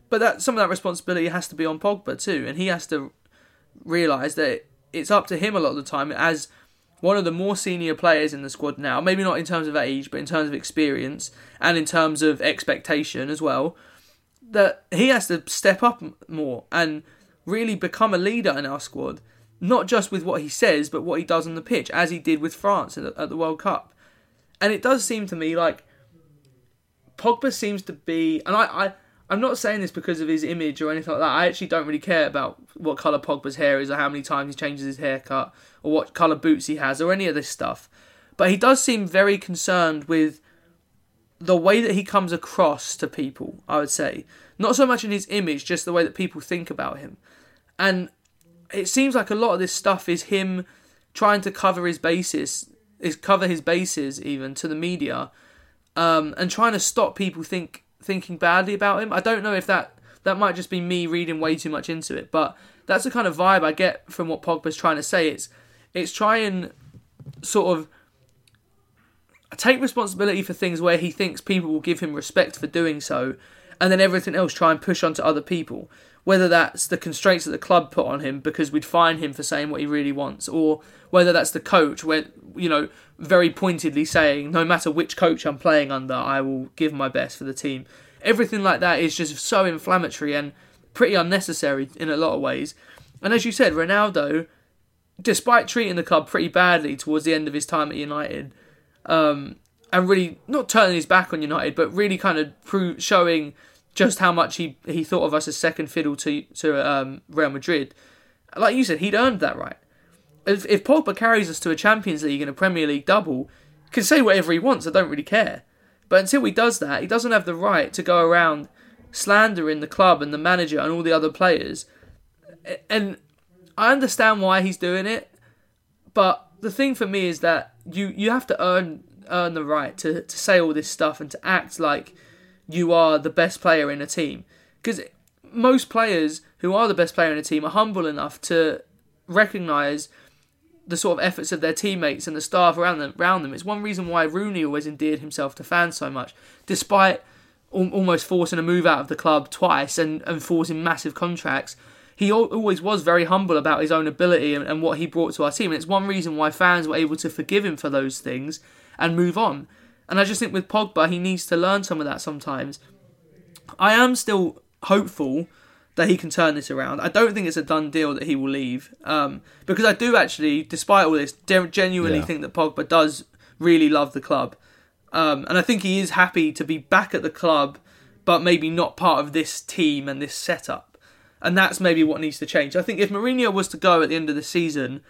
But that some of that responsibility has to be on Pogba too, and he has to realise that it's up to him a lot of the time as one of the more senior players in the squad now. Maybe not in terms of age, but in terms of experience and in terms of expectation as well. That he has to step up more and really become a leader in our squad not just with what he says, but what he does on the pitch, as he did with France at the, at the World Cup. And it does seem to me like Pogba seems to be, and I, I, I'm not saying this because of his image or anything like that. I actually don't really care about what colour Pogba's hair is or how many times he changes his haircut or what colour boots he has or any of this stuff. But he does seem very concerned with the way that he comes across to people, I would say. Not so much in his image, just the way that people think about him. And it seems like a lot of this stuff is him trying to cover his bases, is cover his bases even to the media, um, and trying to stop people think thinking badly about him. I don't know if that that might just be me reading way too much into it, but that's the kind of vibe I get from what Pogba's trying to say. It's it's trying sort of take responsibility for things where he thinks people will give him respect for doing so, and then everything else try and push onto other people whether that's the constraints that the club put on him because we'd fine him for saying what he really wants, or whether that's the coach, where you know, very pointedly saying, no matter which coach I'm playing under, I will give my best for the team. Everything like that is just so inflammatory and pretty unnecessary in a lot of ways. And as you said, Ronaldo, despite treating the club pretty badly towards the end of his time at United, um, and really not turning his back on United, but really kind of pro- showing just how much he, he thought of us as second fiddle to to um, Real Madrid. Like you said, he'd earned that right. If, if Pogba carries us to a Champions League and a Premier League double, can say whatever he wants. I don't really care. But until he does that, he doesn't have the right to go around slandering the club and the manager and all the other players. And I understand why he's doing it, but the thing for me is that you you have to earn earn the right to, to say all this stuff and to act like you are the best player in a team. Because most players who are the best player in a team are humble enough to recognise the sort of efforts of their teammates and the staff around them. Around them. It's one reason why Rooney always endeared himself to fans so much, despite al- almost forcing a move out of the club twice and, and forcing massive contracts. He always was very humble about his own ability and, and what he brought to our team. And it's one reason why fans were able to forgive him for those things and move on. And I just think with Pogba, he needs to learn some of that sometimes. I am still hopeful that he can turn this around. I don't think it's a done deal that he will leave um, because I do actually, despite all this, genuinely yeah. think that Pogba does really love the club, um, and I think he is happy to be back at the club, but maybe not part of this team and this setup. And that's maybe what needs to change. I think if Mourinho was to go at the end of the season,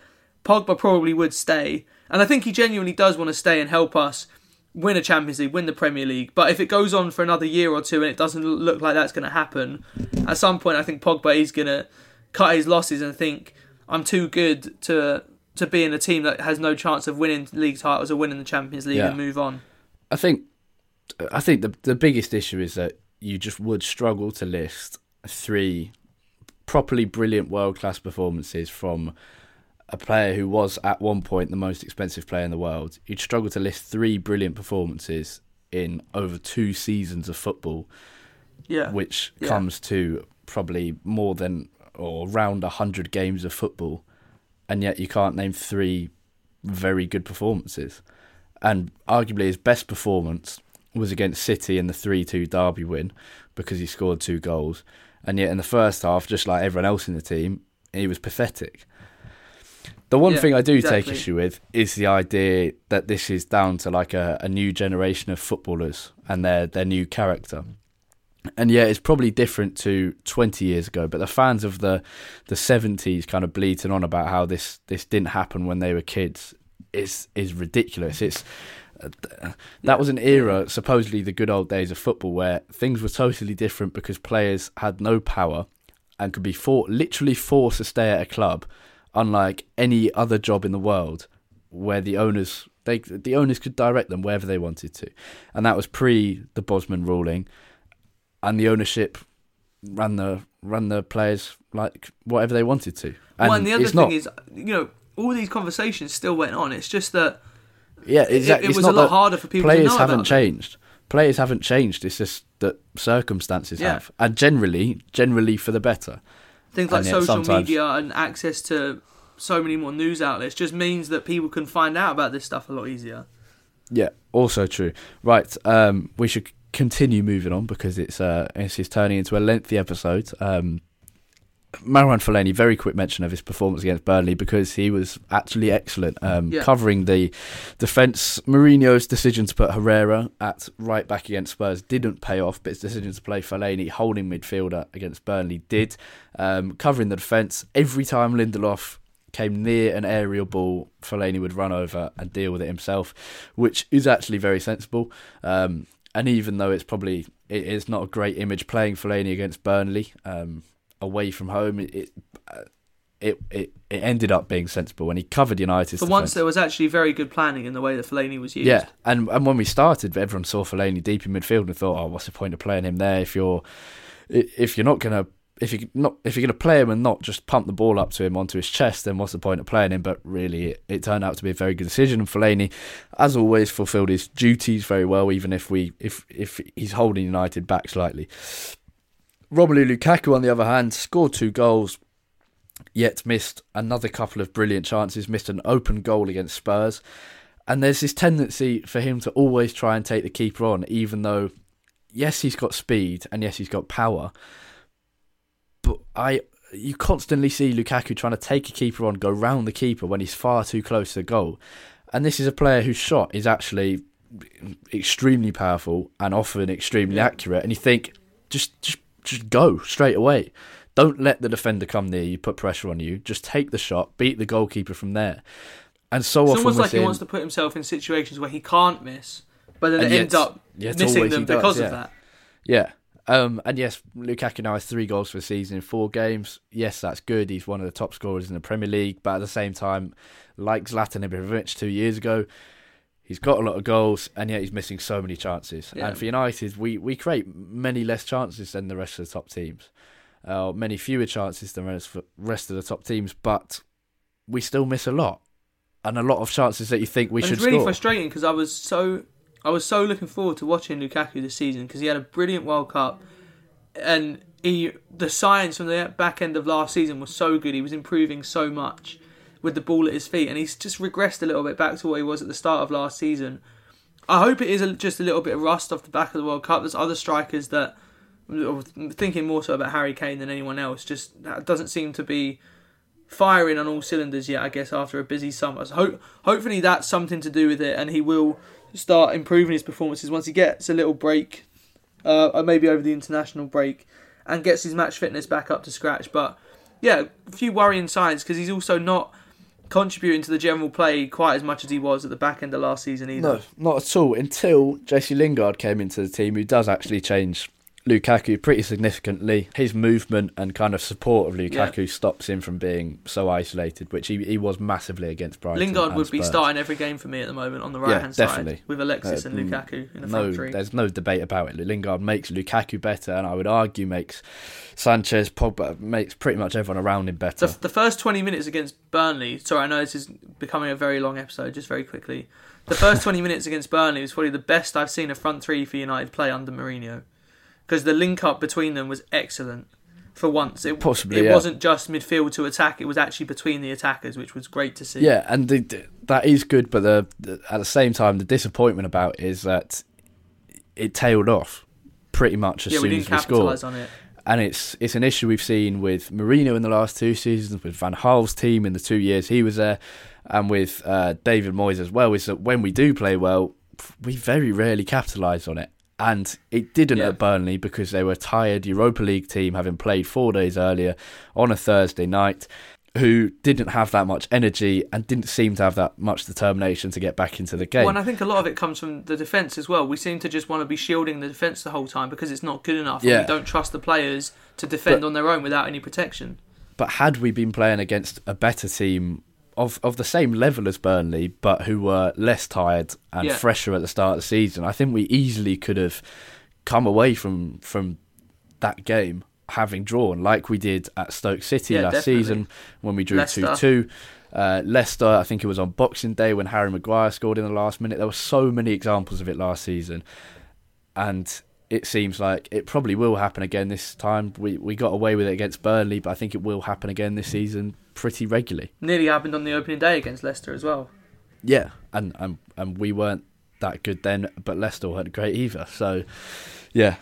Pogba probably would stay, and I think he genuinely does want to stay and help us win a Champions League, win the Premier League. But if it goes on for another year or two and it doesn't look like that's going to happen, at some point I think Pogba is going to cut his losses and think I'm too good to to be in a team that has no chance of winning league titles or winning the Champions League yeah. and move on. I think I think the the biggest issue is that you just would struggle to list three properly brilliant world class performances from a player who was at one point the most expensive player in the world. You'd struggle to list three brilliant performances in over two seasons of football, Yeah. which Yeah. comes to probably more than or around hundred games of football, and yet you can't name three very good performances. And arguably his best performance was against City in the three-two derby win because he scored two goals, and yet in the first half, just like everyone else in the team, he was pathetic. The one Yeah, thing I do take issue with is the idea that this is down to like a, a new generation of footballers and their their new character. And yeah, it's probably different to 20 years ago, but the fans of the the 70s kind of bleating on about how this this didn't happen when they were kids is is ridiculous. It's uh, that was an era, supposedly the good old days of football, where things were totally different because players had no power and could be for, literally forced to stay at a club, unlike any other job in the world, where the owners they the owners could direct them wherever they wanted to, and that was pre the Bosman ruling, and the ownership ran the ran the players like whatever they wanted to. And well, and the other thing not, is, you know, all these conversations still went on. It's just that yeah, it, exactly. it it's was a lot harder for people to players know haven't changed. Players haven't changed. It's just that circumstances Yeah. have, and generally, generally for the better. Things like social sometimes- media and access to so many more news outlets just means that people can find out about this stuff a lot easier. Yeah, also true. Right, um, we should continue moving on because it's uh, this is turning into a lengthy episode. Um, Marwan Fellaini, very quick mention of his performance against Burnley because he was actually excellent. Um, Yeah. Covering the defence, Mourinho's decision to put Herrera at right back against Spurs didn't pay off, but his decision to play Fellaini holding midfielder against Burnley did. Um, covering the defence, every time Lindelof came near an aerial ball, Fellaini would run over and deal with it himself, which is actually very sensible. Um, and even though it's probably it is not a great image playing Fellaini against Burnley um, away from home, it it, uh, it it it ended up being sensible when he covered United. For once, there was actually very good planning in the way that Fellaini was used. Yeah, and and when we started, everyone saw Fellaini deep in midfield and thought, "Oh, what's the point of playing him there if you're if you're not gonna if you not if you're gonna play him and not just pump the ball up to him onto his chest, then what's the point of playing him?" But really, it, it turned out to be a very good decision, and Fellaini, as always, fulfilled his duties very well, even if we if if he's holding United back slightly. Romelu Lukaku, on the other hand, scored two goals, yet missed another couple of brilliant chances, missed an open goal against Spurs. And there's this tendency for him to always try and take the keeper on, even though, yes, he's got speed and yes, he's got power. But I, you constantly see Lukaku trying to take a keeper on, go round the keeper when he's far too close to the goal. And this is a player whose shot is actually extremely powerful and often extremely accurate. And you think, just, just, just go straight away. Don't let the defender come near you, put pressure on you. Just take the shot, beat the goalkeeper from there. And so It's often almost like he wants to put himself in situations where he can't miss, but then it yet- ends up missing them does, because yeah. of that. Yeah. Um, and yes, Lukaku now has three goals for the season in four games. Yes, that's good. He's one of the top scorers in the Premier League. But at the same time, like Zlatan Ibrahimovic two years ago, he's got a lot of goals, and yet he's missing so many chances. Yeah. And for United, we, we create many less chances than the rest of the top teams. Uh, many fewer chances than the rest of- the top teams, but we still miss a lot. And a lot of chances that you think we and should it's really score. frustrating because I was so I was so looking forward to watching Lukaku this season because he had a brilliant World Cup, and he the signs from the back end of last season was so good. He was improving so much with the ball at his feet, and he's just regressed a little bit back to what he was at the start of last season. I hope it is just a little bit of rust off the back of the World Cup. There's other strikers that thinking more so about Harry Kane than anyone else. Just doesn't seem to be firing on all cylinders yet. I guess after a busy summer, so hope, hopefully that's something to do with it, and he will start improving his performances once he gets a little break, uh, or maybe over the international break, and gets his match fitness back up to scratch. But yeah, a few worrying signs because he's also not contributing to the general play quite as much as he was at the back end of last season either. No, not at all. Until Jesse Lingard came into the team, who does actually change Lukaku pretty significantly. His movement and kind of support of Lukaku yeah. stops him from being so isolated, which he, he was massively against Brighton. Lingard would Spurs. be starting every game for me at the moment on the right hand yeah, side with Alexis uh, and Lukaku in the front no, three. There's no debate about it. Lingard makes Lukaku better, and I would argue makes Sanchez, Pogba, makes pretty much everyone around him better. The, the first 20 minutes against Burnley, sorry, I know this is becoming a very long episode, just very quickly. The first 20 minutes against Burnley was probably the best I've seen a front three for United play under Mourinho because the link up between them was excellent for once. It, Possibly, it yeah. wasn't just midfield to attack; it was actually between the attackers, which was great to see. Yeah, and the, that is good, but the, the, at the same time, the disappointment about it is that it tailed off pretty much as yeah, soon we as we scored. On it. And it's it's an issue we've seen with Mourinho in the last two seasons, with Van Gaal's team in the two years he was there, and with uh, David Moyes as well. Is that when we do play well, we very rarely capitalise on it and it didn't yeah. at Burnley because they were a tired Europa League team having played four days earlier on a Thursday night who didn't have that much energy and didn't seem to have that much determination to get back into the game. Well, and I think a lot of it comes from the defence as well. We seem to just want to be shielding the defence the whole time because it's not good enough. Yeah. we don't trust the players to defend but, on their own without any protection. But had we been playing against a better team of of the same level as Burnley, but who were less tired and yeah. fresher at the start of the season. I think we easily could have come away from from that game having drawn like we did at Stoke City yeah, last definitely. season when we drew two two. Uh, Leicester, I think it was on Boxing Day when Harry Maguire scored in the last minute. There were so many examples of it last season, and it seems like it probably will happen again this time. We we got away with it against Burnley, but I think it will happen again this season pretty regularly. Nearly happened on the opening day against Leicester as well. Yeah, and and, and we weren't that good then, but Leicester weren't great either. So, yeah.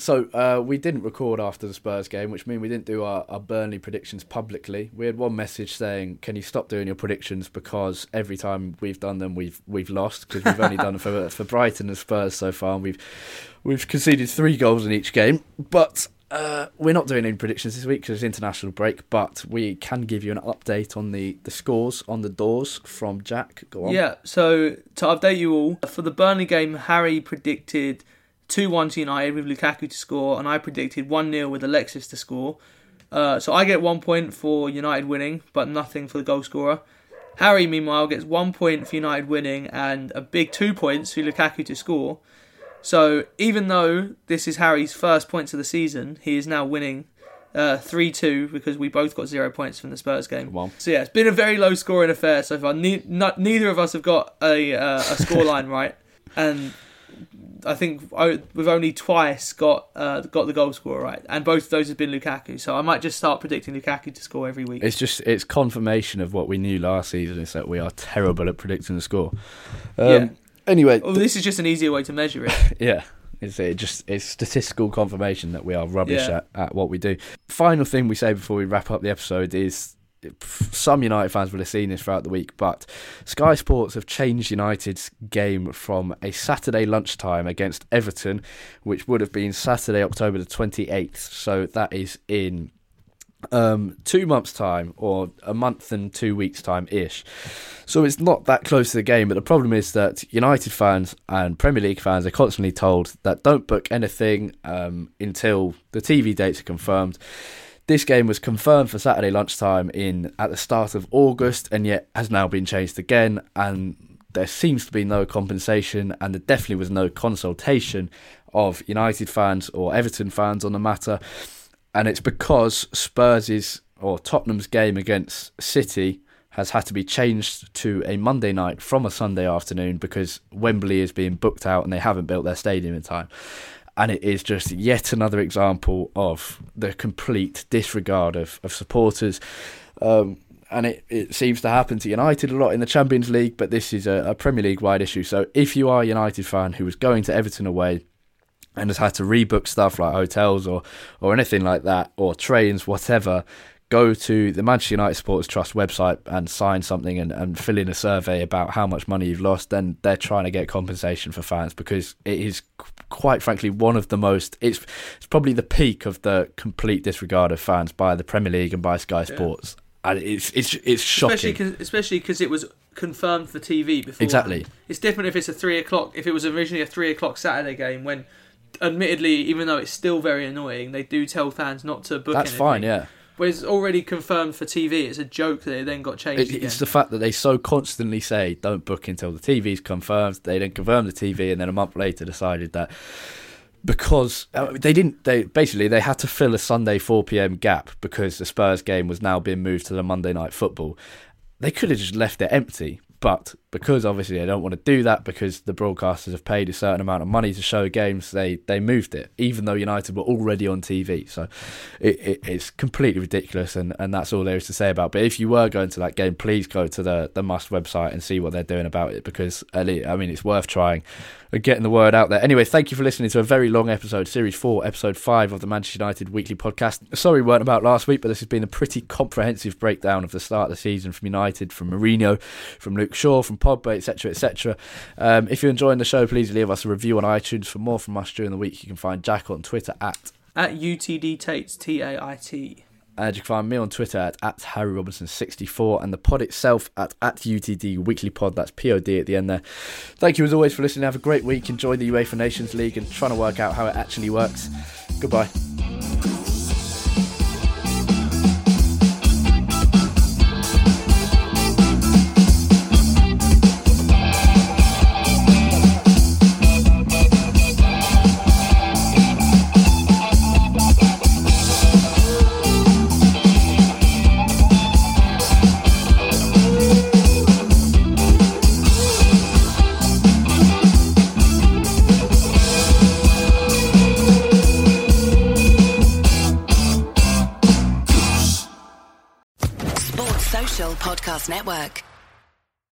So uh, we didn't record after the Spurs game, which means we didn't do our, our Burnley predictions publicly. We had one message saying, "Can you stop doing your predictions because every time we've done them, we've we've lost because we've only done for for Brighton and Spurs so far, and we've we've conceded three goals in each game, but." Uh, we're not doing any predictions this week because it's international break, but we can give you an update on the, the scores on the doors from Jack. Go on. Yeah, so to update you all, for the Burnley game, Harry predicted 2 1 to United with Lukaku to score, and I predicted 1 0 with Alexis to score. Uh, so I get one point for United winning, but nothing for the goal scorer. Harry, meanwhile, gets one point for United winning and a big two points for Lukaku to score. So even though this is Harry's first points of the season, he is now winning uh, three two because we both got zero points from the Spurs game. Well. So yeah, it's been a very low scoring affair so far. Ne- not, neither of us have got a uh, a scoreline [laughs] right, and I think we've only twice got uh, got the goal scorer right, and both of those have been Lukaku. So I might just start predicting Lukaku to score every week. It's just it's confirmation of what we knew last season is that we are terrible at predicting the score. Um, yeah. Anyway, well, this is just an easier way to measure it. [laughs] yeah. It's it just it's statistical confirmation that we are rubbish yeah. at, at what we do. Final thing we say before we wrap up the episode is some United fans will have seen this throughout the week, but Sky Sports have changed United's game from a Saturday lunchtime against Everton, which would have been Saturday, October the 28th. So that is in um, two months' time or a month and two weeks' time ish. So it's not that close to the game. But the problem is that United fans and Premier League fans are constantly told that don't book anything um, until the TV dates are confirmed. This game was confirmed for Saturday lunchtime in at the start of August, and yet has now been changed again. And there seems to be no compensation, and there definitely was no consultation of United fans or Everton fans on the matter and it's because Spurs' or Tottenham's game against City has had to be changed to a Monday night from a Sunday afternoon because Wembley is being booked out and they haven't built their stadium in time. And it is just yet another example of the complete disregard of, of supporters. Um, and it, it seems to happen to United a lot in the Champions League, but this is a, a Premier League wide issue. So if you are a United fan who was going to Everton away, and has had to rebook stuff like hotels or or anything like that or trains, whatever, go to the Manchester United Supporters Trust website and sign something and, and fill in a survey about how much money you've lost, then they're trying to get compensation for fans because it is quite frankly one of the most it's it's probably the peak of the complete disregard of fans by the Premier League and by Sky Sports. Yeah. And it's it's it's shocking, especially because it was confirmed for TV before. Exactly, it's different if it's a three o'clock. If it was originally a three o'clock Saturday game when admittedly, even though it's still very annoying, they do tell fans not to book. That's anything. fine, yeah. But it's already confirmed for TV. It's a joke that it then got changed It, it's the fact that they so constantly say don't book until the TV's confirmed. They then confirmed the TV, and then a month later decided that because uh, they didn't. They basically they had to fill a Sunday 4 p.m. gap because the Spurs game was now being moved to the Monday night football. They could have just left it empty, but because obviously they don't want to do that because the broadcasters have paid a certain amount of money to show games, they they moved it, even though United were already on TV. So it, it, it's completely ridiculous, and, and that's all there is to say about. It. But if you were going to that game, please go to the the Must website and see what they're doing about it because I mean it's worth trying getting the word out there. Anyway, thank you for listening to a very long episode, Series Four, Episode Five of the Manchester United Weekly Podcast. Sorry, we weren't about last week, but this has been a pretty comprehensive breakdown of the start of the season from United, from Mourinho, from Luke Shaw, from Pogba, etc., etc. Um, if you're enjoying the show, please leave us a review on iTunes. For more from us during the week, you can find Jack on Twitter at at UTD Tates T A I T. And you can find me on Twitter at, at Harry Robinson64 and the pod itself at, at UTD Weekly Pod. That's POD at the end there. Thank you as always for listening. Have a great week. Enjoy the UEFA Nations League and trying to work out how it actually works. Goodbye. Network.